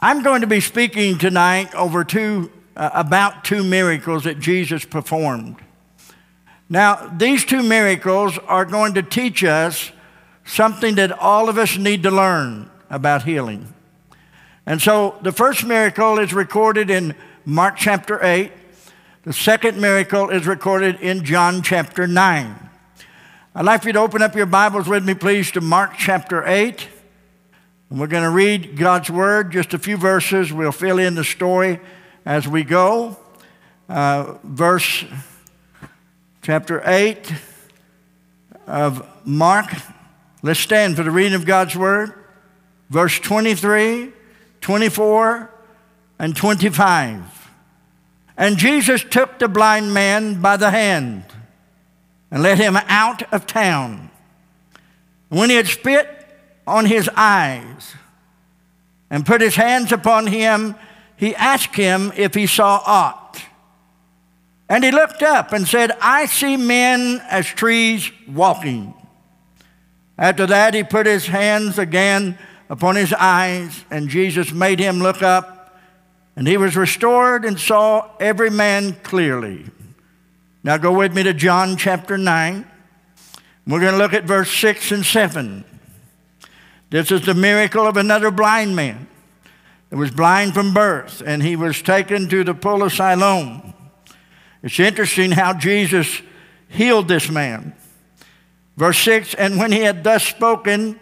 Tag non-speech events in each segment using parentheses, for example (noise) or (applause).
I'm going to be speaking tonight over two, uh, about two miracles that Jesus performed. Now, these two miracles are going to teach us something that all of us need to learn about healing. And so the first miracle is recorded in Mark chapter 8. The second miracle is recorded in John chapter 9. I'd like for you to open up your Bibles with me, please, to Mark chapter 8. And we're going to read God's Word, just a few verses. We'll fill in the story as we go. Uh, verse chapter 8 of Mark. Let's stand for the reading of God's Word. Verse 23, 24, and 25. And Jesus took the blind man by the hand and led him out of town. When he had spit on his eyes and put his hands upon him, he asked him if he saw aught. And he looked up and said, I see men as trees walking. After that, he put his hands again upon his eyes, and Jesus made him look up, and he was restored and saw every man clearly. Now go with me to John chapter 9. We're going to look at verse 6 and 7. This is the miracle of another blind man that was blind from birth, and he was taken to the pool of Siloam. It's interesting how Jesus healed this man. Verse 6 And when he had thus spoken,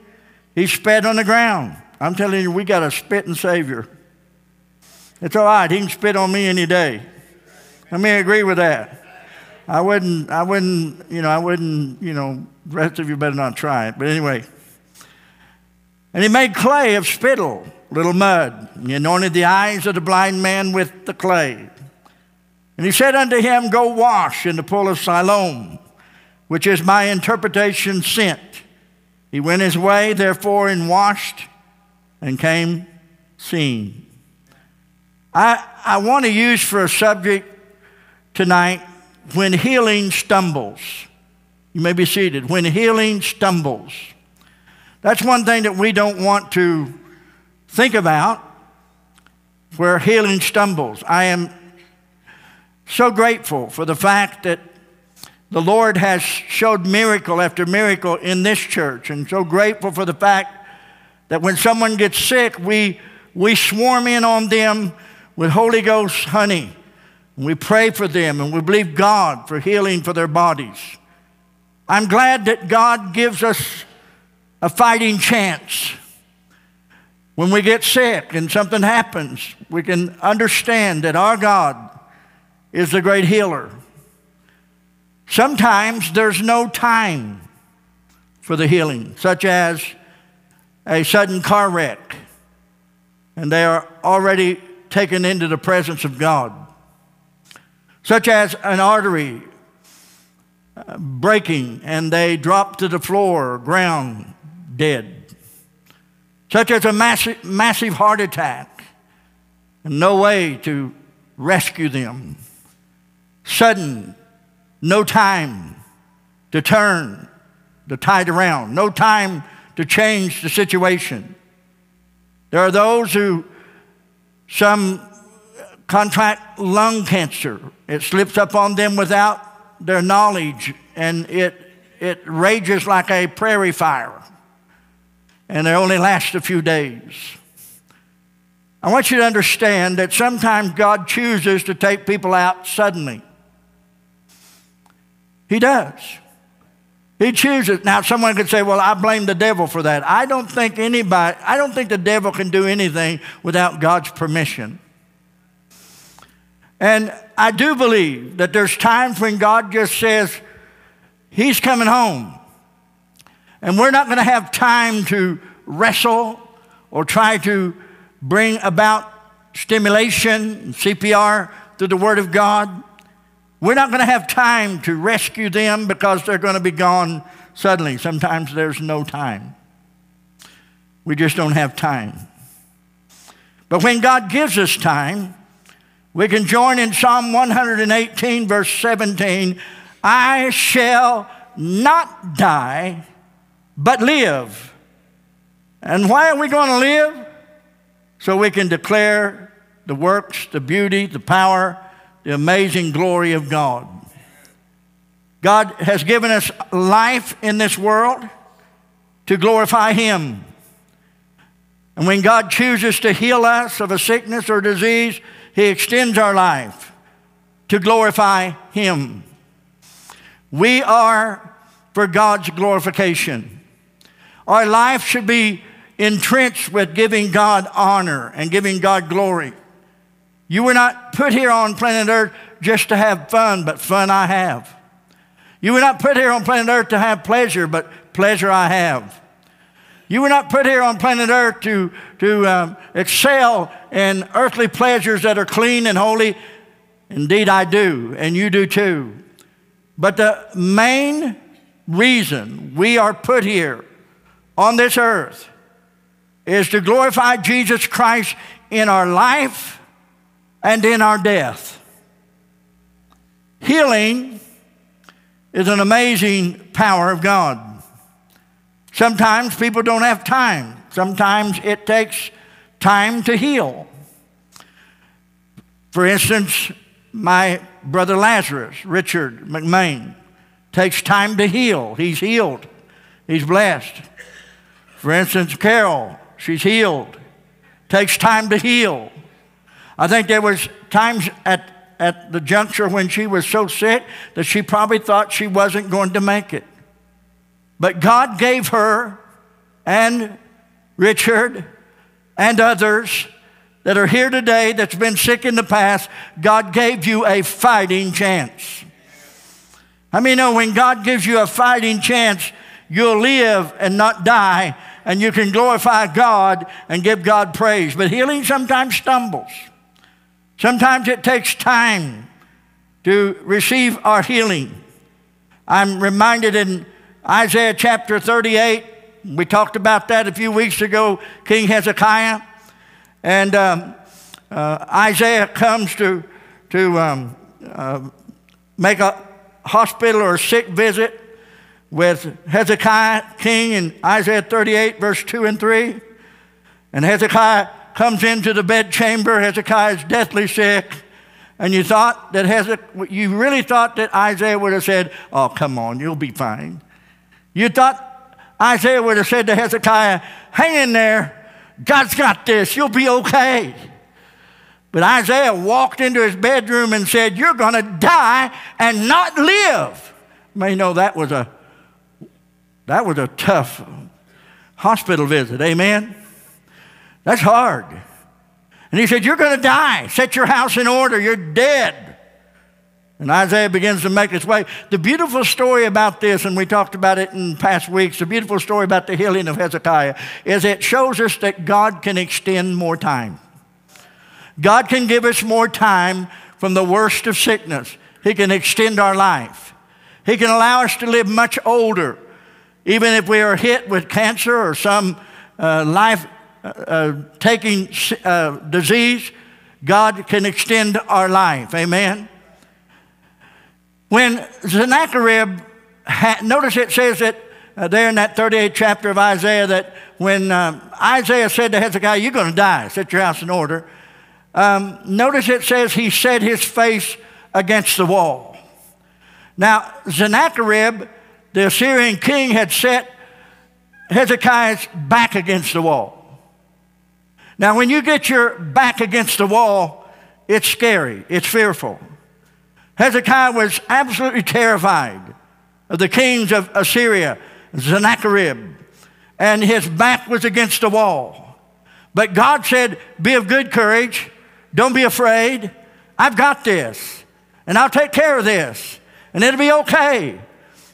he spat on the ground. I'm telling you, we got a spitting Savior. It's all right, he can spit on me any day. Let me agree with that. I wouldn't, I wouldn't, you know, I wouldn't, you know, the rest of you better not try it. But anyway, and he made clay of spittle, little mud. And he anointed the eyes of the blind man with the clay. And he said unto him, Go wash in the pool of Siloam, which is my interpretation sent. He went his way, therefore, and washed and came seeing. I, I want to use for a subject tonight when healing stumbles. You may be seated. When healing stumbles. That's one thing that we don't want to think about where healing stumbles. I am so grateful for the fact that the Lord has showed miracle after miracle in this church, and so grateful for the fact that when someone gets sick, we, we swarm in on them with Holy Ghost honey. We pray for them and we believe God for healing for their bodies. I'm glad that God gives us a fighting chance. When we get sick and something happens, we can understand that our God is the great healer. Sometimes there's no time for the healing, such as a sudden car wreck, and they are already taken into the presence of God, such as an artery uh, breaking and they drop to the floor, ground, dead, such as a massive, massive heart attack, and no way to rescue them. Sudden, no time to turn the tide around, no time to change the situation. There are those who, some contract lung cancer, it slips up on them without their knowledge and it, it rages like a prairie fire and they only last a few days. I want you to understand that sometimes God chooses to take people out suddenly. He does. He chooses. Now, someone could say, well, I blame the devil for that. I don't think anybody, I don't think the devil can do anything without God's permission. And I do believe that there's times when God just says, He's coming home. And we're not going to have time to wrestle or try to bring about stimulation, CPR through the Word of God. We're not going to have time to rescue them because they're going to be gone suddenly. Sometimes there's no time. We just don't have time. But when God gives us time, we can join in Psalm 118, verse 17 I shall not die but live. And why are we going to live? so we can declare the works, the beauty, the power, the amazing glory of God. God has given us life in this world to glorify Him. And when God chooses to heal us of a sickness or disease, He extends our life to glorify Him. We are for God's glorification. Our life should be entrenched with giving God honor and giving God glory. You were not put here on planet Earth just to have fun, but fun I have. You were not put here on planet Earth to have pleasure, but pleasure I have. You were not put here on planet Earth to, to um, excel in earthly pleasures that are clean and holy. Indeed, I do, and you do too. But the main reason we are put here on this earth is to glorify Jesus Christ in our life and in our death. Healing is an amazing power of God. Sometimes people don't have time. Sometimes it takes time to heal. For instance, my brother Lazarus, Richard McMain, takes time to heal. He's healed. He's blessed. For instance, Carol, she's healed. Takes time to heal. I think there was times at, at the juncture when she was so sick that she probably thought she wasn't going to make it. But God gave her and Richard and others that are here today that's been sick in the past, God gave you a fighting chance. I mean, know when God gives you a fighting chance, you'll live and not die, and you can glorify God and give God praise. But healing sometimes stumbles. Sometimes it takes time to receive our healing. I'm reminded in Isaiah chapter 38, we talked about that a few weeks ago, King Hezekiah. And um, uh, Isaiah comes to, to um, uh, make a hospital or sick visit with Hezekiah, king, in Isaiah 38, verse 2 and 3. And Hezekiah comes into the bedchamber. Hezekiah is deathly sick. And you thought that Hezekiah, you really thought that Isaiah would have said, Oh, come on, you'll be fine. You thought Isaiah would have said to Hezekiah, Hang in there. God's got this. You'll be okay. But Isaiah walked into his bedroom and said, You're going to die and not live. You may know that was a that was a tough hospital visit. Amen. That's hard. And he said, You're going to die. Set your house in order. You're dead. And Isaiah begins to make his way. The beautiful story about this, and we talked about it in past weeks, the beautiful story about the healing of Hezekiah is it shows us that God can extend more time. God can give us more time from the worst of sickness. He can extend our life. He can allow us to live much older, even if we are hit with cancer or some uh, life uh, uh taking uh, disease. God can extend our life. Amen. When Sennacherib, notice it says that uh, there in that 38th chapter of Isaiah that when um, Isaiah said to Hezekiah, You're going to die, set your house in order. Um, notice it says he set his face against the wall. Now, Sennacherib, the Assyrian king, had set Hezekiah's back against the wall. Now, when you get your back against the wall, it's scary, it's fearful. Hezekiah was absolutely terrified of the kings of Assyria, Sennacherib, and his back was against the wall. But God said, Be of good courage, don't be afraid. I've got this, and I'll take care of this, and it'll be okay.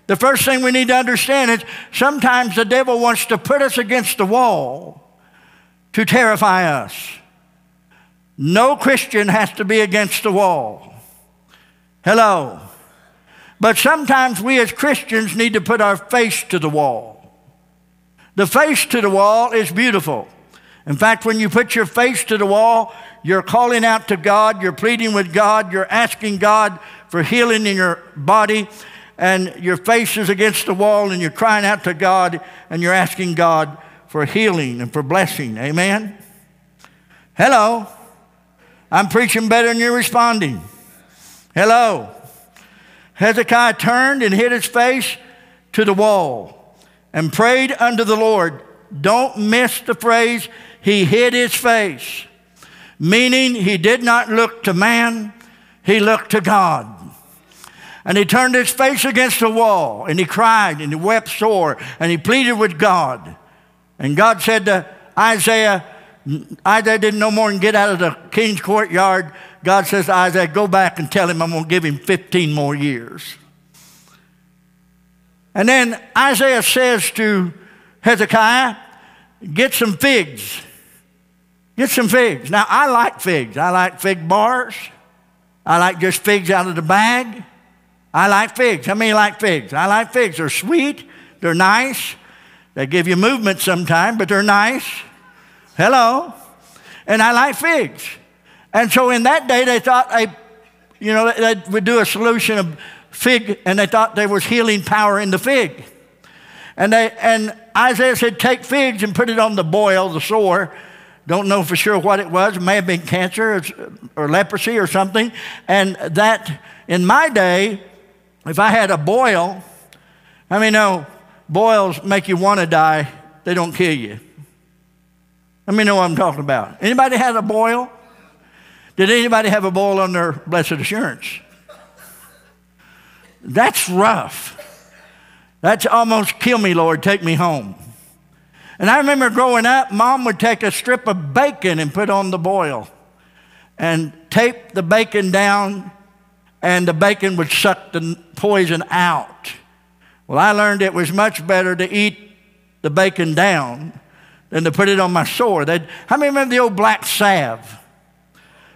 The first thing we need to understand is sometimes the devil wants to put us against the wall to terrify us. No Christian has to be against the wall. Hello. But sometimes we as Christians need to put our face to the wall. The face to the wall is beautiful. In fact, when you put your face to the wall, you're calling out to God, you're pleading with God, you're asking God for healing in your body, and your face is against the wall, and you're crying out to God, and you're asking God for healing and for blessing. Amen? Hello. I'm preaching better than you're responding. Hello. Hezekiah turned and hid his face to the wall and prayed unto the Lord. Don't miss the phrase, he hid his face, meaning he did not look to man, he looked to God. And he turned his face against the wall and he cried and he wept sore and he pleaded with God. And God said to Isaiah, Isaiah didn't no more than get out of the king's courtyard. God says to Isaiah, go back and tell him I'm going to give him 15 more years. And then Isaiah says to Hezekiah, get some figs. Get some figs. Now, I like figs. I like fig bars. I like just figs out of the bag. I like figs. How many like figs? I like figs. They're sweet, they're nice. They give you movement sometimes, but they're nice. Hello. And I like figs. And so in that day, they thought they, you know, they would do a solution of fig, and they thought there was healing power in the fig. And, they, and Isaiah said, Take figs and put it on the boil, the sore. Don't know for sure what it was. It may have been cancer or, or leprosy or something. And that, in my day, if I had a boil, I mean, no, boils make you want to die, they don't kill you. Let me know what I'm talking about. Anybody had a boil? Did anybody have a boil on their blessed assurance? That's rough. That's almost kill me, Lord, take me home. And I remember growing up, mom would take a strip of bacon and put on the boil and tape the bacon down and the bacon would suck the poison out. Well, I learned it was much better to eat the bacon down than to put it on my sore. They'd, how many remember the old black salve?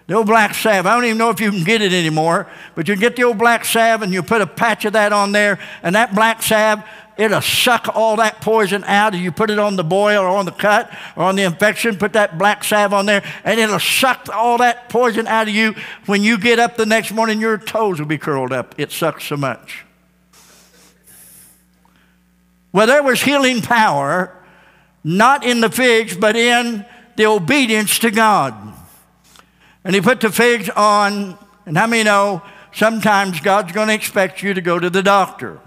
The old black salve. I don't even know if you can get it anymore, but you get the old black salve and you put a patch of that on there, and that black salve, it'll suck all that poison out. You put it on the boil or on the cut or on the infection, put that black salve on there, and it'll suck all that poison out of you. When you get up the next morning, your toes will be curled up. It sucks so much. Well, there was healing power, not in the figs, but in the obedience to God. And he put the figs on, and how many know sometimes God's going to expect you to go to the doctor?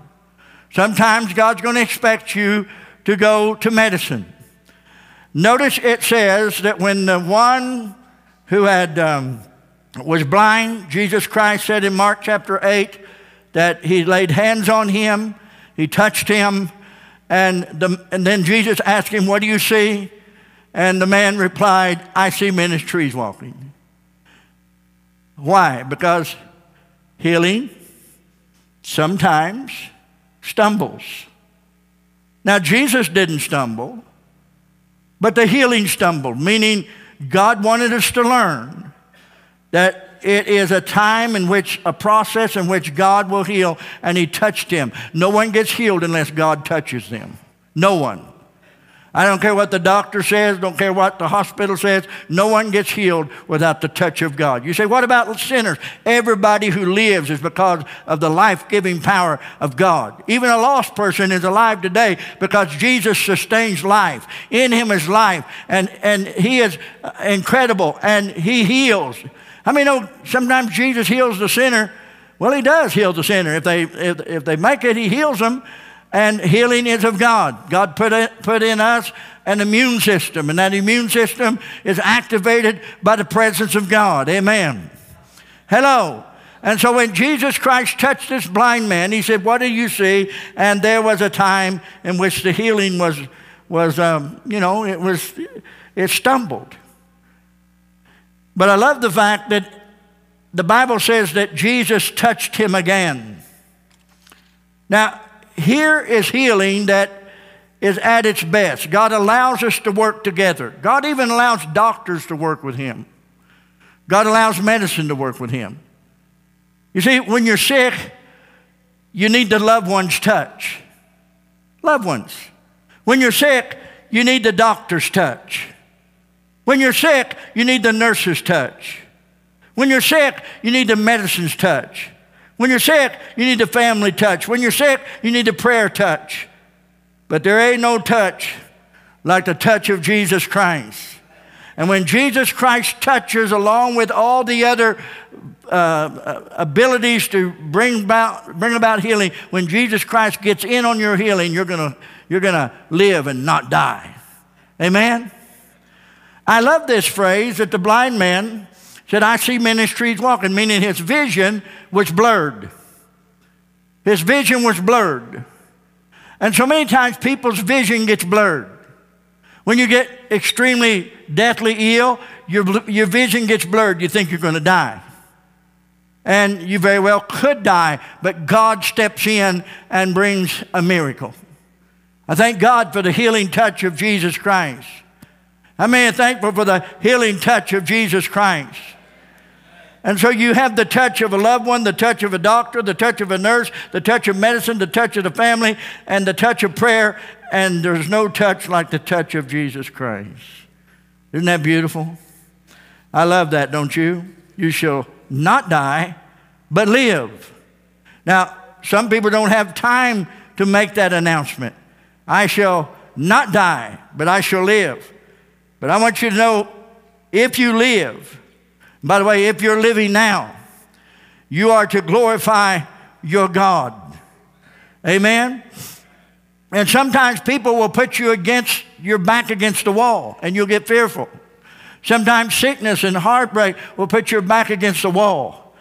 Sometimes God's going to expect you to go to medicine. Notice it says that when the one who had um, was blind, Jesus Christ said in Mark chapter 8 that he laid hands on him, he touched him, and, the, and then Jesus asked him, What do you see? And the man replied, I see men as trees walking. Why? Because healing sometimes stumbles. Now, Jesus didn't stumble, but the healing stumbled, meaning God wanted us to learn that it is a time in which, a process in which God will heal, and He touched him. No one gets healed unless God touches them. No one. I don't care what the doctor says, don't care what the hospital says. No one gets healed without the touch of God. You say, what about sinners? Everybody who lives is because of the life giving power of God. Even a lost person is alive today because Jesus sustains life. In him is life, and, and he is incredible, and he heals. I mean, know sometimes Jesus heals the sinner. Well, he does heal the sinner. If they, if, if they make it, he heals them and healing is of God. God put, it, put in us an immune system, and that immune system is activated by the presence of God. Amen. Hello. And so when Jesus Christ touched this blind man, he said, What do you see? And there was a time in which the healing was, was um, you know, it was, it stumbled. But I love the fact that the Bible says that Jesus touched him again. Now, here is healing that is at its best. God allows us to work together. God even allows doctors to work with Him. God allows medicine to work with Him. You see, when you're sick, you need the loved one's touch. Loved ones. When you're sick, you need the doctor's touch. When you're sick, you need the nurse's touch. When you're sick, you need the medicine's touch. When you're sick, you need the family touch. When you're sick, you need the prayer touch. But there ain't no touch like the touch of Jesus Christ. And when Jesus Christ touches, along with all the other uh, abilities to bring about, bring about healing, when Jesus Christ gets in on your healing, you're going you're gonna live and not die. Amen? I love this phrase that the blind man said, I see ministries walking, meaning his vision was blurred. His vision was blurred. And so many times people's vision gets blurred. When you get extremely deathly ill, your, your vision gets blurred. You think you're going to die. And you very well could die, but God steps in and brings a miracle. I thank God for the healing touch of Jesus Christ. I mean, thankful for the healing touch of Jesus Christ. And so you have the touch of a loved one, the touch of a doctor, the touch of a nurse, the touch of medicine, the touch of the family, and the touch of prayer. And there's no touch like the touch of Jesus Christ. Isn't that beautiful? I love that, don't you? You shall not die, but live. Now, some people don't have time to make that announcement. I shall not die, but I shall live. But I want you to know if you live, by the way, if you're living now, you are to glorify your God. Amen? And sometimes people will put you against your back against the wall and you'll get fearful. Sometimes sickness and heartbreak will put your back against the wall.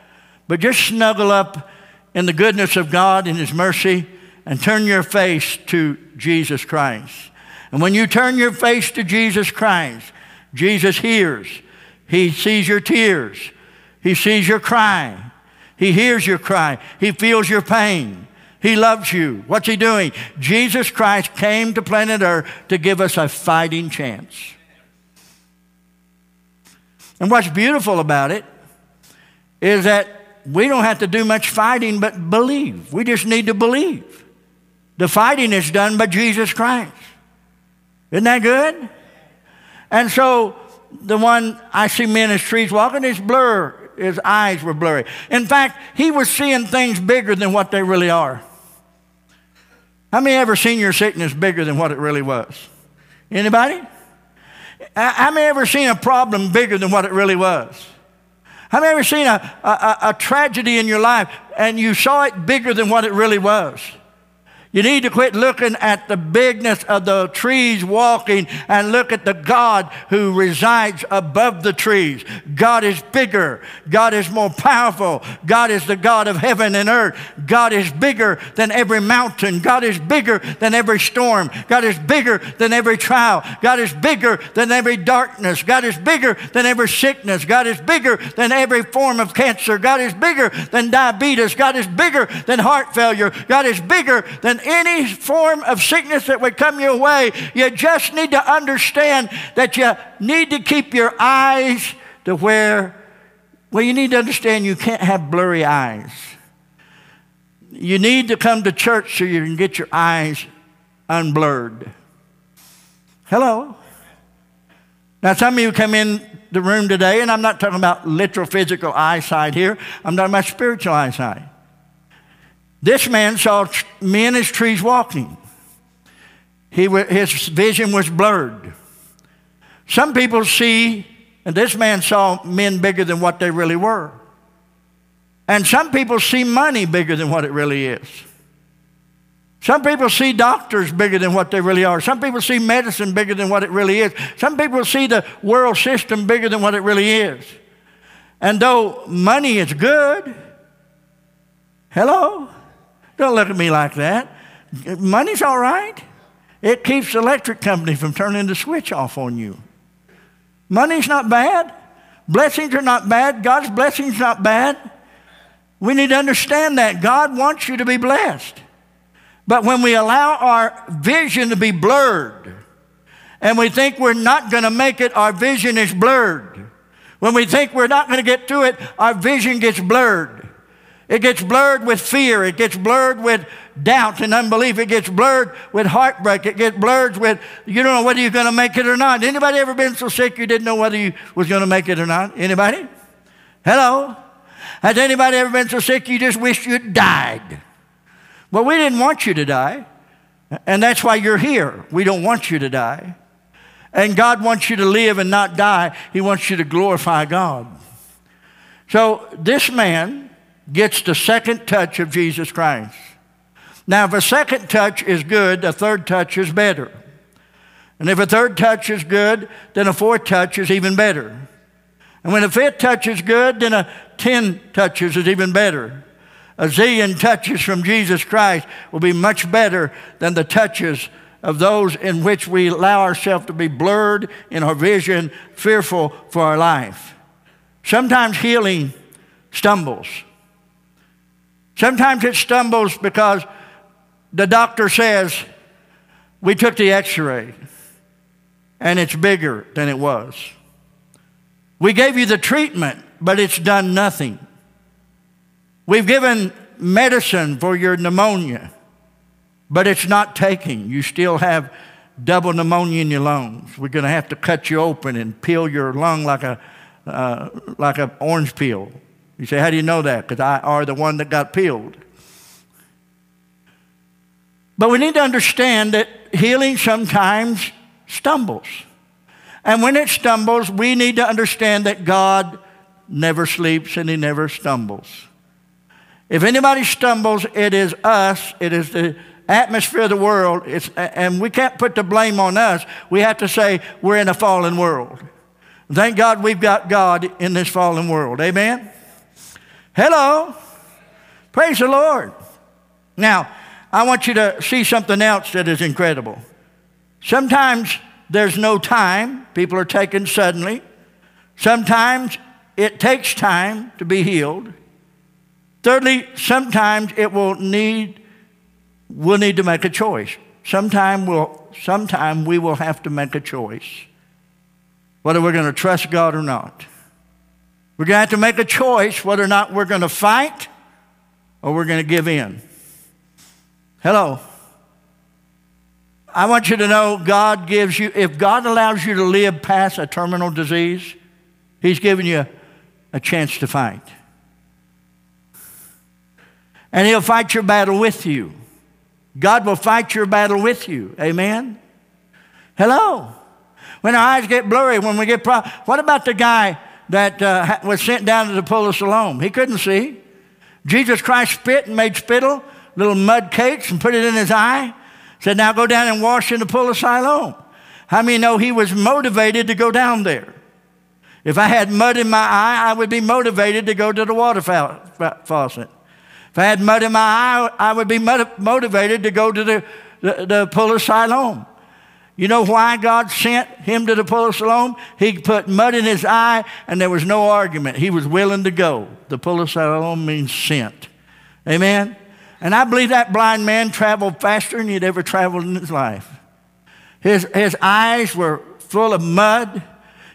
But just snuggle up in the goodness of God and His mercy and turn your face to Jesus Christ. And when you turn your face to Jesus Christ, Jesus hears. He sees your tears. He sees your cry. He hears your cry. He feels your pain. He loves you. What's he doing? Jesus Christ came to planet Earth to give us a fighting chance. And what's beautiful about it is that we don't have to do much fighting but believe. We just need to believe. The fighting is done by Jesus Christ. Isn't that good? And so the one I see ministries walking, his blur, his eyes were blurry. In fact, he was seeing things bigger than what they really are. How many ever seen your sickness bigger than what it really was? Anybody? How many ever seen a problem bigger than what it really was? How many ever seen a, a, a tragedy in your life and you saw it bigger than what it really was? You need to quit looking at the bigness of the trees walking and look at the God who resides above the trees. God is bigger. God is more powerful. God is the God of heaven and earth. God is bigger than every mountain. God is bigger than every storm. God is bigger than every trial. God is bigger than every darkness. God is bigger than every sickness. God is bigger than every form of cancer. God is bigger than diabetes. God is bigger than heart failure. God is bigger than any form of sickness that would come your way, you just need to understand that you need to keep your eyes to where, well, you need to understand you can't have blurry eyes. You need to come to church so you can get your eyes unblurred. Hello? Now, some of you come in the room today, and I'm not talking about literal physical eyesight here, I'm talking about spiritual eyesight. This man saw men as trees walking. He, his vision was blurred. Some people see, and this man saw men bigger than what they really were. And some people see money bigger than what it really is. Some people see doctors bigger than what they really are. Some people see medicine bigger than what it really is. Some people see the world system bigger than what it really is. And though money is good, hello, don't look at me like that. Money's all right. It keeps the electric company from turning the switch off on you. Money's not bad. Blessings are not bad. God's blessings not bad. We need to understand that. God wants you to be blessed. But when we allow our vision to be blurred and we think we're not going to make it, our vision is blurred. When we think we're not going to get through it, our vision gets blurred. It gets blurred with fear. It gets blurred with doubt and unbelief. It gets blurred with heartbreak. It gets blurred with you don't know whether you're going to make it or not. Anybody ever been so sick you didn't know whether you was going to make it or not? Anybody? Hello? Has anybody ever been so sick you just wished you'd died? Well, we didn't want you to die. And that's why you're here. We don't want you to die. And God wants you to live and not die. He wants you to glorify God. So this man gets the second touch of Jesus Christ. Now, if a second touch is good, a third touch is better. And if a third touch is good, then a fourth touch is even better. And when a fifth touch is good, then a ten touches is even better. A zillion touches from Jesus Christ will be much better than the touches of those in which we allow ourselves to be blurred in our vision, fearful for our life. Sometimes healing stumbles. Sometimes it stumbles because the doctor says, We took the x ray and it's bigger than it was. We gave you the treatment, but it's done nothing. We've given medicine for your pneumonia, but it's not taking. You still have double pneumonia in your lungs. We're going to have to cut you open and peel your lung like a uh, like an orange peel. You say, how do you know that? Because I are the one that got peeled. But we need to understand that healing sometimes stumbles. And when it stumbles, we need to understand that God never sleeps and he never stumbles. If anybody stumbles, it is us, it is the atmosphere of the world, it's, and we can't put the blame on us. We have to say we're in a fallen world. Thank God we've got God in this fallen world. Amen? Hello. Praise the Lord. Now, I want you to see something else that is incredible. Sometimes there's no time, people are taken suddenly. Sometimes it takes time to be healed. Thirdly, sometimes it will need, we'll need to make a choice. Sometime, we'll, sometime we will have to make a choice whether we're going to trust God or not. We're going to have to make a choice whether or not we're going to fight or we're going to give in. Hello. I want you to know God gives you, if God allows you to live past a terminal disease, He's given you a chance to fight. And He'll fight your battle with you. God will fight your battle with you. Amen? Hello. When our eyes get blurry, when we get pro- what about the guy that uh, was sent down to the pool of Siloam? He couldn't see. Jesus Christ spit and made spittle, little mud cakes, and put it in his eye. Said, Now go down and wash in the pool of Siloam. How many know he was motivated to go down there? If I had mud in my eye, I would be motivated to go to the water faucet. If I had mud in my eye, I would be motivated to go to the, the, the pool of Siloam. You know why God sent him to the pool of Siloam? He put mud in his eye and there was no argument. He was willing to go. The pool of Siloam means sent. Amen? And I believe that blind man traveled faster than he'd ever traveled in his life. His, his eyes were full of mud.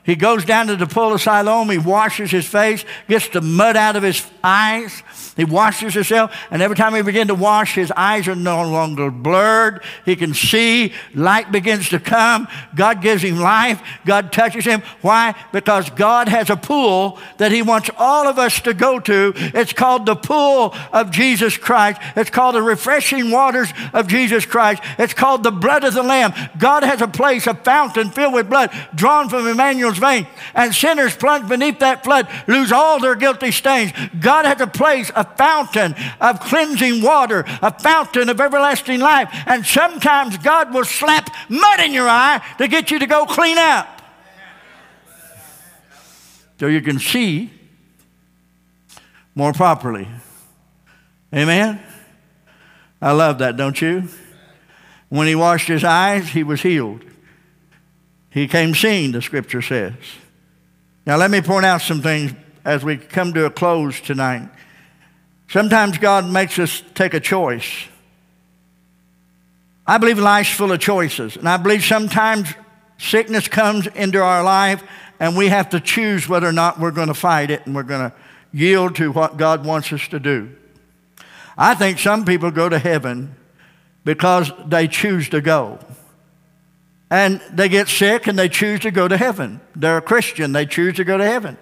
He goes down to the pool of Siloam. He washes his face, gets the mud out of his eyes. He washes himself, and every time he begins to wash, his eyes are no longer blurred. He can see. Light begins to come. God gives him life. God touches him. Why? Because God has a pool that he wants all of us to go to. It's called the pool of Jesus Christ. It's called the refreshing waters of Jesus Christ. It's called the blood of the Lamb. God has a place, a fountain filled with blood drawn from Emmanuel's vein, and sinners plunged beneath that flood lose all their guilty stains. God has a place, a fountain of cleansing water, a fountain of everlasting life. And sometimes God will slap mud in your eye to get you to go clean up. So you can see more properly. Amen? I love that, don't you? When he washed his eyes, he was healed. He came seeing, the scripture says. Now, let me point out some things as we come to a close tonight. Sometimes God makes us take a choice. I believe life's full of choices. And I believe sometimes sickness comes into our life and we have to choose whether or not we're going to fight it and we're going to yield to what God wants us to do. I think some people go to heaven because they choose to go. And they get sick and they choose to go to heaven. They're a Christian, they choose to go to heaven.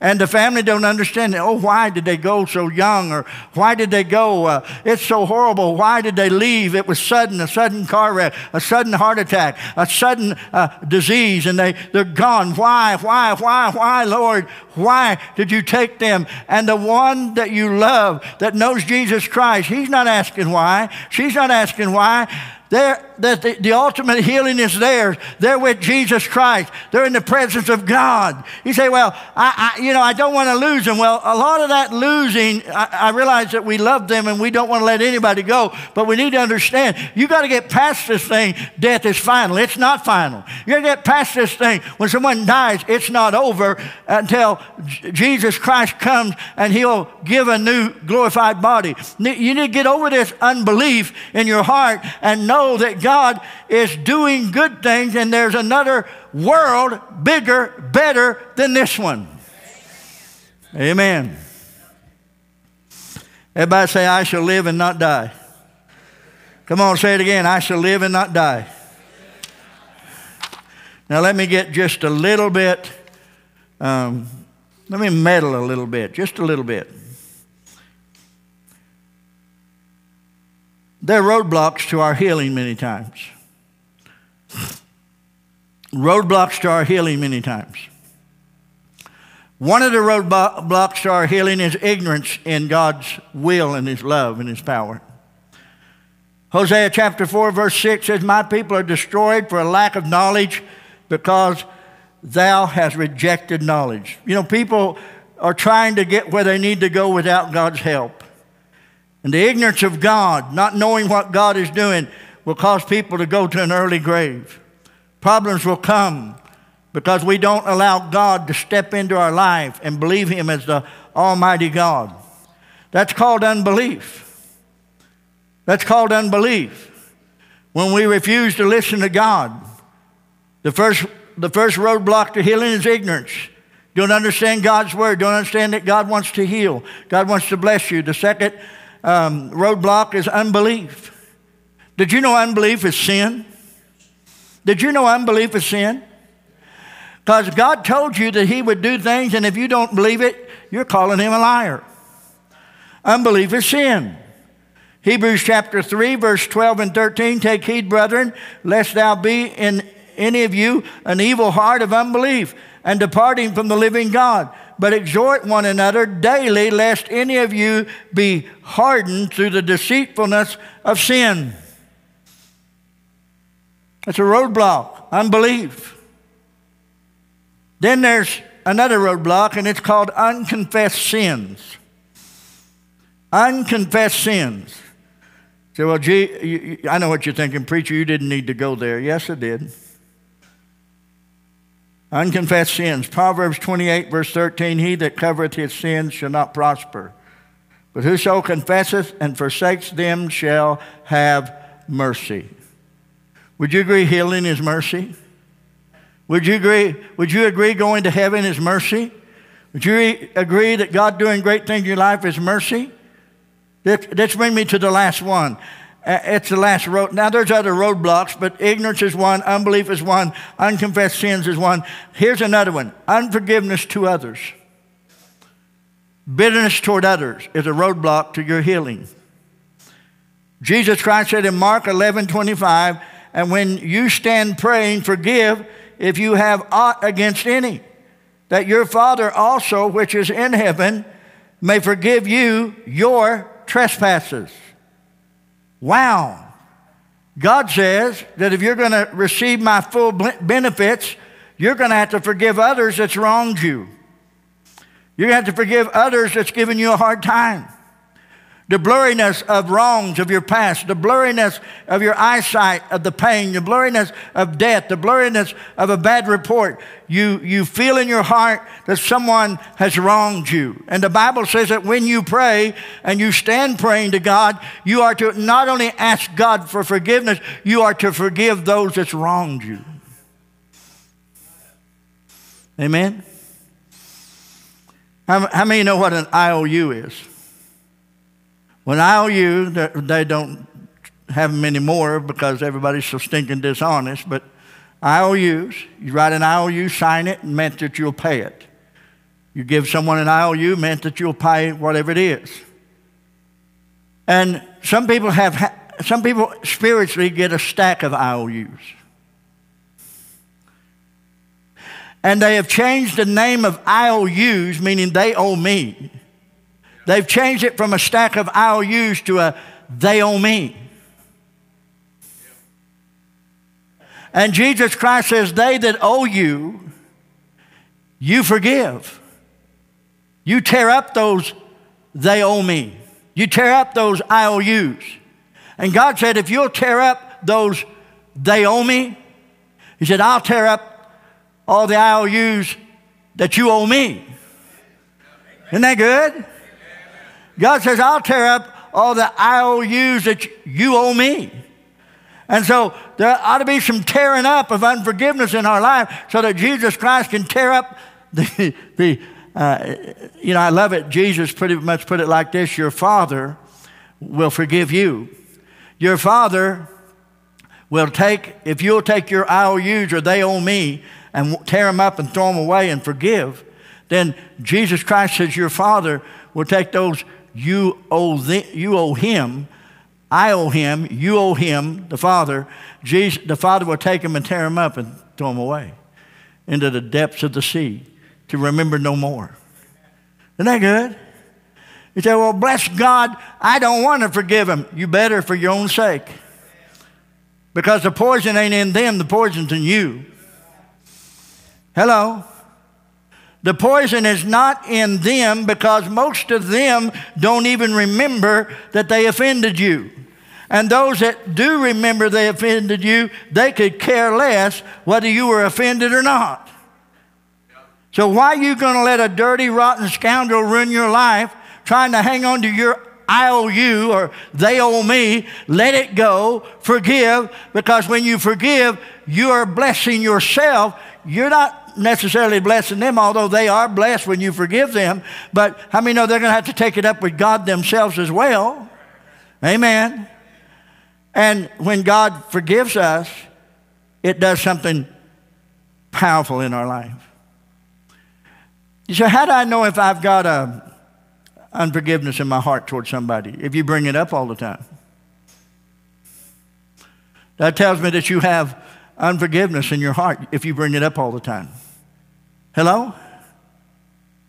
And the family don't understand it. Oh, why did they go so young? Or why did they go? Uh, it's so horrible. Why did they leave? It was sudden, a sudden car wreck, a sudden heart attack, a sudden uh, disease, and they, they're gone. Why, why, why, why, Lord? Why did you take them? And the one that you love that knows Jesus Christ, he's not asking why. She's not asking why. They're, that the, the, ultimate healing is theirs. They're with Jesus Christ. They're in the presence of God. You say, well, I, I you know, I don't want to lose them. Well, a lot of that losing, I, I, realize that we love them and we don't want to let anybody go, but we need to understand you got to get past this thing. Death is final. It's not final. You got to get past this thing. When someone dies, it's not over until Jesus Christ comes and he'll give a new glorified body. You need to get over this unbelief in your heart and know that God is doing good things and there's another world bigger, better than this one. Amen. Everybody say, I shall live and not die. Come on, say it again. I shall live and not die. Now, let me get just a little bit, um, let me meddle a little bit, just a little bit. There are roadblocks to our healing many times. Roadblocks to our healing many times. One of the roadblocks to our healing is ignorance in God's will and His love and His power. Hosea chapter 4, verse 6 says, My people are destroyed for a lack of knowledge because thou hast rejected knowledge. You know, people are trying to get where they need to go without God's help. And the ignorance of God, not knowing what God is doing, will cause people to go to an early grave. Problems will come because we don't allow God to step into our life and believe Him as the Almighty God. That's called unbelief. That's called unbelief. When we refuse to listen to God, the first, the first roadblock to healing is ignorance. Don't understand God's word. Don't understand that God wants to heal. God wants to bless you. The second um, roadblock is unbelief. Did you know unbelief is sin? Did you know unbelief is sin? Because God told you that He would do things, and if you don't believe it, you're calling Him a liar. Unbelief is sin. Hebrews chapter 3, verse 12 and 13 Take heed, brethren, lest thou be in any of you an evil heart of unbelief and departing from the living God but exhort one another daily, lest any of you be hardened through the deceitfulness of sin. It's a roadblock, unbelief. Then there's another roadblock, and it's called unconfessed sins. Unconfessed sins. So, well, gee, I know what you're thinking, preacher, you didn't need to go there. Yes, I did. Unconfessed sins. Proverbs 28, verse 13 He that covereth his sins shall not prosper, but whoso confesseth and forsakes them shall have mercy. Would you agree healing is mercy? Would you agree, would you agree going to heaven is mercy? Would you agree that God doing great things in your life is mercy? Let's bring me to the last one. It's the last road. Now, there's other roadblocks, but ignorance is one, unbelief is one, unconfessed sins is one. Here's another one unforgiveness to others. Bitterness toward others is a roadblock to your healing. Jesus Christ said in Mark 11 25, and when you stand praying, forgive if you have aught against any, that your Father also, which is in heaven, may forgive you your trespasses. Wow. God says that if you're going to receive my full benefits, you're going to have to forgive others that's wronged you. You're going to have to forgive others that's given you a hard time the blurriness of wrongs of your past, the blurriness of your eyesight of the pain, the blurriness of death, the blurriness of a bad report. You, you feel in your heart that someone has wronged you. And the Bible says that when you pray and you stand praying to God, you are to not only ask God for forgiveness, you are to forgive those that's wronged you. Amen? How, how many know what an IOU is? When IOU, they don't have them anymore because everybody's so stinking dishonest, but IOUs, you write an IOU, sign it, meant that you'll pay it. You give someone an IOU meant that you'll pay whatever it is. And some people have, some people spiritually get a stack of IOUs. And they have changed the name of IOUs, meaning they owe me. They've changed it from a stack of IOUs to a they owe me. And Jesus Christ says, They that owe you, you forgive. You tear up those they owe me. You tear up those IOUs. And God said, if you'll tear up those they owe me, He said, I'll tear up all the IOUs that you owe me. Isn't that good? God says, I'll tear up all the IOUs that you owe me. And so there ought to be some tearing up of unforgiveness in our life so that Jesus Christ can tear up (laughs) the, the uh, you know, I love it. Jesus pretty much put it like this Your Father will forgive you. Your Father will take, if you'll take your IOUs or they owe me and tear them up and throw them away and forgive, then Jesus Christ says, Your Father will take those you owe, the, you owe him. I owe him. You owe him, the Father. Jesus, the Father will take him and tear him up and throw him away into the depths of the sea to remember no more. Isn't that good? You say, well, bless God, I don't want to forgive him. You better for your own sake. Because the poison ain't in them, the poison's in you. Hello? The poison is not in them because most of them don't even remember that they offended you. And those that do remember they offended you, they could care less whether you were offended or not. So why are you going to let a dirty, rotten scoundrel ruin your life trying to hang on to your I owe you or they owe me? Let it go. Forgive because when you forgive, you are blessing yourself. You're not necessarily blessing them, although they are blessed when you forgive them. But how many know they're going to have to take it up with God themselves as well? Amen. And when God forgives us, it does something powerful in our life. You say, how do I know if I've got a unforgiveness in my heart towards somebody? If you bring it up all the time. That tells me that you have unforgiveness in your heart if you bring it up all the time. Hello?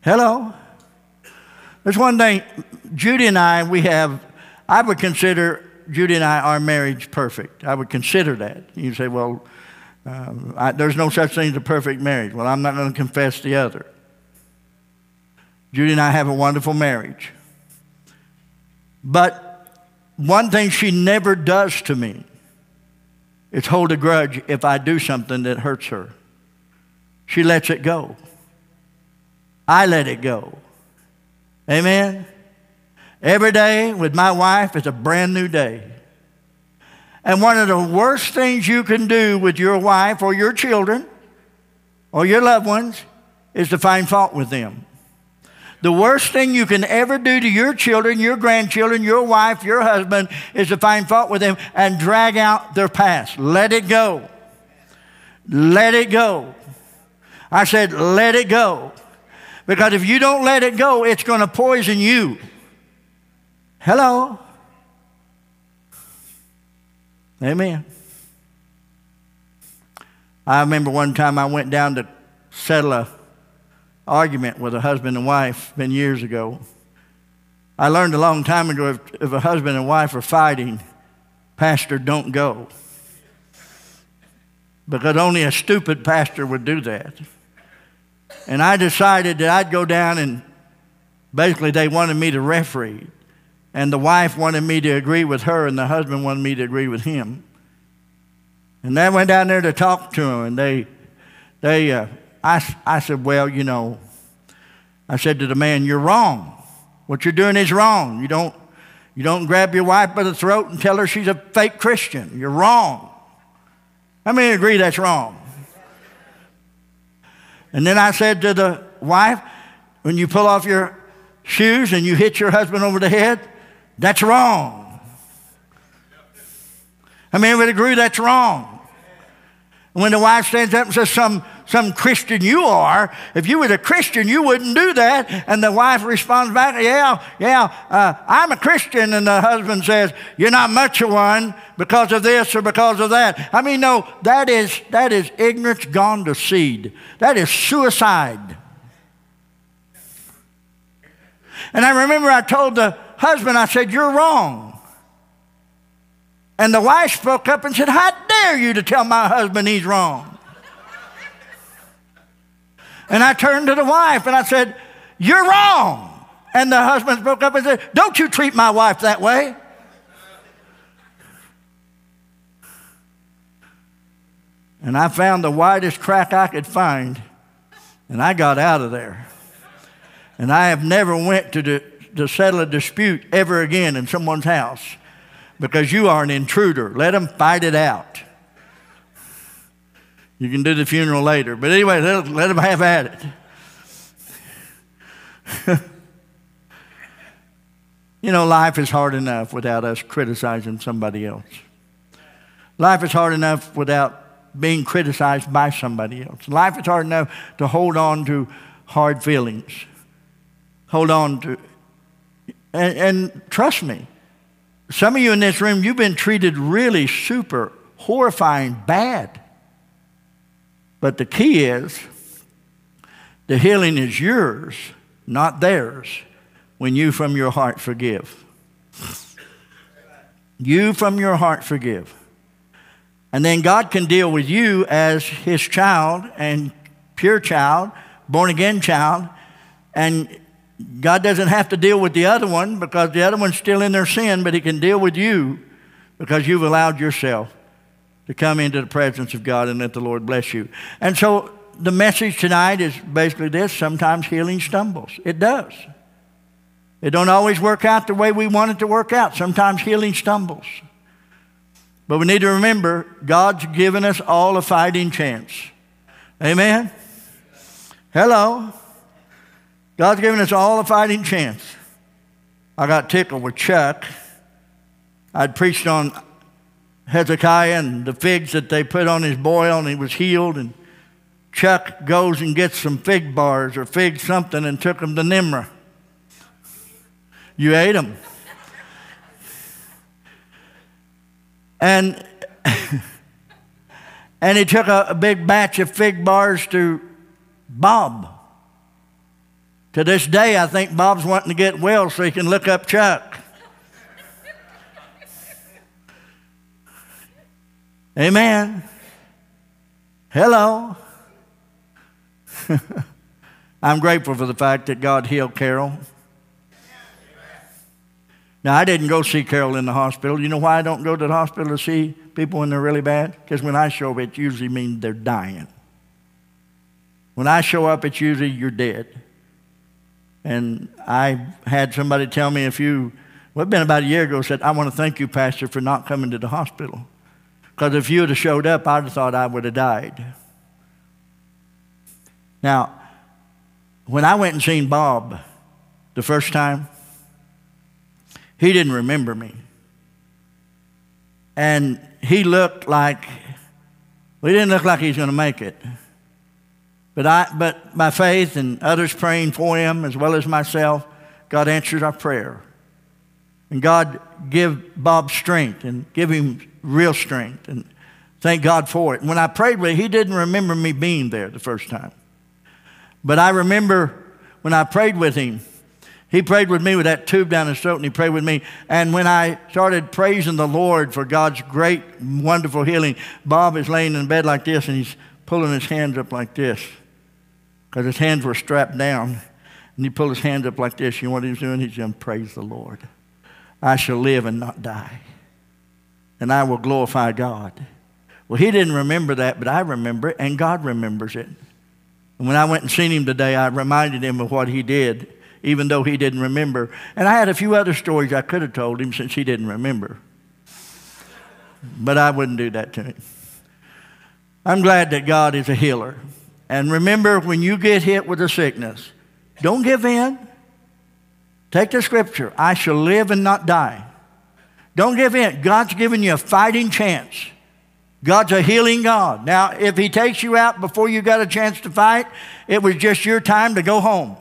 Hello? There's one thing, Judy and I, we have, I would consider Judy and I our marriage perfect. I would consider that. You say, well, um, I, there's no such thing as a perfect marriage. Well, I'm not going to confess the other. Judy and I have a wonderful marriage. But one thing she never does to me is hold a grudge if I do something that hurts her. She lets it go. I let it go. Amen? Every day with my wife is a brand new day. And one of the worst things you can do with your wife or your children or your loved ones is to find fault with them. The worst thing you can ever do to your children, your grandchildren, your wife, your husband is to find fault with them and drag out their past. Let it go. Let it go. I said, let it go. Because if you don't let it go, it's going to poison you. Hello? Amen. I remember one time I went down to settle a argument with a husband and wife been years ago. I learned a long time ago if, if a husband and wife are fighting, pastor, don't go. Because only a stupid pastor would do that. And I decided that I'd go down and basically they wanted me to referee. And the wife wanted me to agree with her, and the husband wanted me to agree with him. And I went down there to talk to them, and they, they, uh, I, I said, Well, you know, I said to the man, You're wrong. What you're doing is wrong. You don't, you don't grab your wife by the throat and tell her she's a fake Christian. You're wrong. How many agree that's wrong? And then I said to the wife, When you pull off your shoes and you hit your husband over the head, that's wrong. How many would agree that's wrong? And when the wife stands up and says some some Christian you are. If you were a Christian, you wouldn't do that. And the wife responds back, Yeah, yeah, uh, I'm a Christian. And the husband says, You're not much of one because of this or because of that. I mean, no, that is, that is ignorance gone to seed. That is suicide. And I remember I told the husband, I said, You're wrong. And the wife spoke up and said, How dare you to tell my husband he's wrong? And I turned to the wife and I said, You're wrong. And the husband spoke up and said, Don't you treat my wife that way. And I found the widest crack I could find, and I got out of there. And I have never went to, to settle a dispute ever again in someone's house because you are an intruder. Let them fight it out. You can do the funeral later. But anyway, let, let them have at it. (laughs) you know, life is hard enough without us criticizing somebody else. Life is hard enough without being criticized by somebody else. Life is hard enough to hold on to hard feelings. Hold on to, and, and trust me, some of you in this room, you've been treated really super, horrifying, bad. But the key is the healing is yours, not theirs, when you from your heart forgive. You from your heart forgive. And then God can deal with you as his child and pure child, born again child, and God doesn't have to deal with the other one because the other one's still in their sin, but He can deal with you because you've allowed yourself to come into the presence of God and let the Lord bless you. And so the message tonight is basically this sometimes healing stumbles. It does. It don't always work out the way we want it to work out. Sometimes healing stumbles. But we need to remember God's given us all a fighting chance. Amen? Hello. God's given us all a fighting chance. I got tickled with Chuck. I'd preached on Hezekiah and the figs that they put on his boil, and he was healed. And Chuck goes and gets some fig bars or fig something and took them to Nimrah. You ate them. And, (laughs) and he took a, a big batch of fig bars to Bob. To this day, I think Bob's wanting to get well so he can look up Chuck. Amen. Hello. (laughs) I'm grateful for the fact that God healed Carol. Now, I didn't go see Carol in the hospital. You know why I don't go to the hospital to see people when they're really bad? Because when I show up, it usually means they're dying. When I show up, it's usually you're dead. And I had somebody tell me a few, well, it's been about a year ago, said, I want to thank you, Pastor, for not coming to the hospital. Because if you had showed up, I'd have thought I would have died. Now, when I went and seen Bob the first time, he didn't remember me. And he looked like, well, he didn't look like he was going to make it. But, I, but by faith and others praying for him as well as myself, God answered our prayer. And God give Bob strength and give him real strength. And thank God for it. When I prayed with him, he didn't remember me being there the first time. But I remember when I prayed with him, he prayed with me with that tube down his throat, and he prayed with me. And when I started praising the Lord for God's great, wonderful healing, Bob is laying in bed like this, and he's pulling his hands up like this because his hands were strapped down. And he pulled his hands up like this. You know what he was doing? He's going, Praise the Lord. I shall live and not die. And I will glorify God. Well, he didn't remember that, but I remember it, and God remembers it. And when I went and seen him today, I reminded him of what he did, even though he didn't remember. And I had a few other stories I could have told him since he didn't remember. But I wouldn't do that to him. I'm glad that God is a healer. And remember, when you get hit with a sickness, don't give in. Take the scripture I shall live and not die. Don't give in. God's given you a fighting chance. God's a healing God. Now, if He takes you out before you got a chance to fight, it was just your time to go home.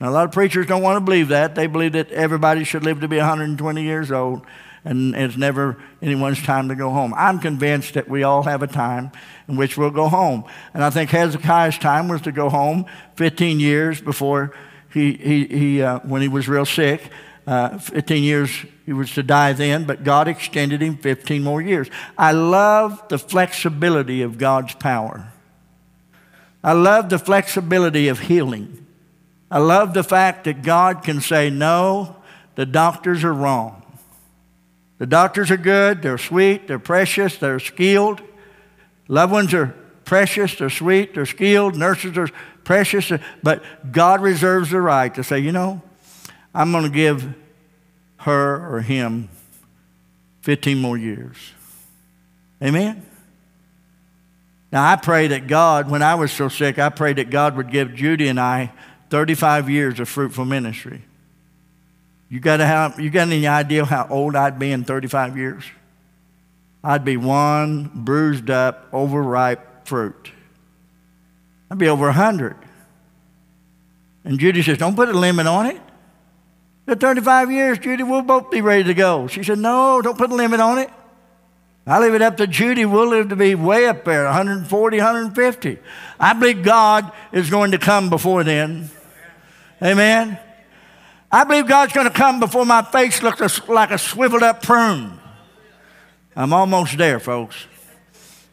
Now, a lot of preachers don't want to believe that. They believe that everybody should live to be 120 years old and it's never anyone's time to go home. I'm convinced that we all have a time in which we'll go home. And I think Hezekiah's time was to go home 15 years before he, he, he uh, when he was real sick. Uh, 15 years he was to die then, but God extended him 15 more years. I love the flexibility of God's power. I love the flexibility of healing. I love the fact that God can say, No, the doctors are wrong. The doctors are good, they're sweet, they're precious, they're skilled. Loved ones are precious, they're sweet, they're skilled. Nurses are precious, but God reserves the right to say, you know, I'm going to give her or him 15 more years. Amen? Now, I pray that God, when I was so sick, I prayed that God would give Judy and I 35 years of fruitful ministry. You got, have, you got any idea how old I'd be in 35 years? I'd be one bruised up, overripe fruit. I'd be over 100. And Judy says, Don't put a limit on it. At 35 years, Judy, we'll both be ready to go. She said, No, don't put a limit on it. I leave it up to Judy. We'll live to be way up there, 140, 150. I believe God is going to come before then. Amen. I believe God's going to come before my face looks like a swiveled up prune. I'm almost there, folks.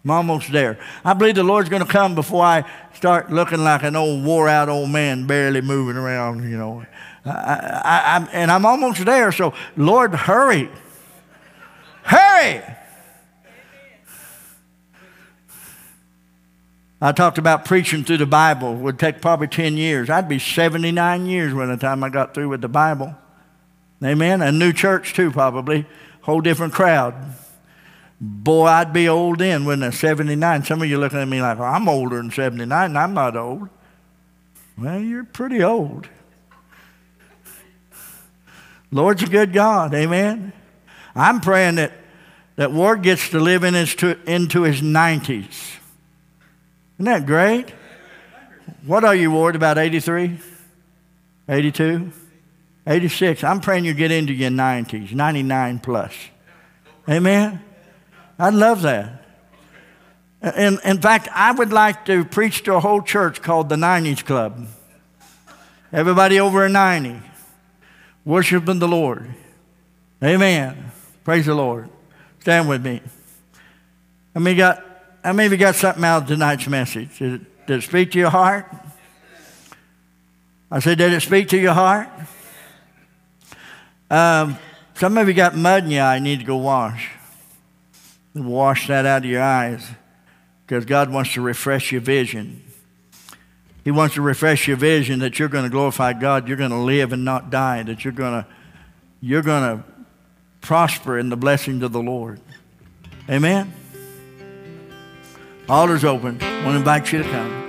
I'm almost there. I believe the Lord's going to come before I start looking like an old wore out old man barely moving around, you know. I, I, and I'm almost there, so Lord, hurry. Hurry! I talked about preaching through the Bible. It would take probably 10 years. I'd be 79 years by the time I got through with the Bible. Amen. A new church, too, probably. Whole different crowd. Boy, I'd be old then, wouldn't I? 79. Some of you looking at me like, well, I'm older than 79, and I'm not old. Well, you're pretty old. Lord's a good God. Amen. I'm praying that, that Ward gets to live in his, to, into his 90s. Isn't that great? What are you, Ward, about 83? 82? 86? I'm praying you get into your 90s, 99 plus. Amen? I'd love that. In, in fact, I would like to preach to a whole church called the 90s Club. Everybody over a 90, worshiping the Lord. Amen. Praise the Lord. Stand with me. I mean, got of you got something out of tonight's message? Did it, did it speak to your heart? I said, did it speak to your heart? Um, some of you got mud in your eye, you need to go wash. Wash that out of your eyes because God wants to refresh your vision. He wants to refresh your vision that you're going to glorify God, you're going to live and not die, that you're going to, you're going to prosper in the blessings of the Lord. Amen? Altar's open. I want to invite you to come.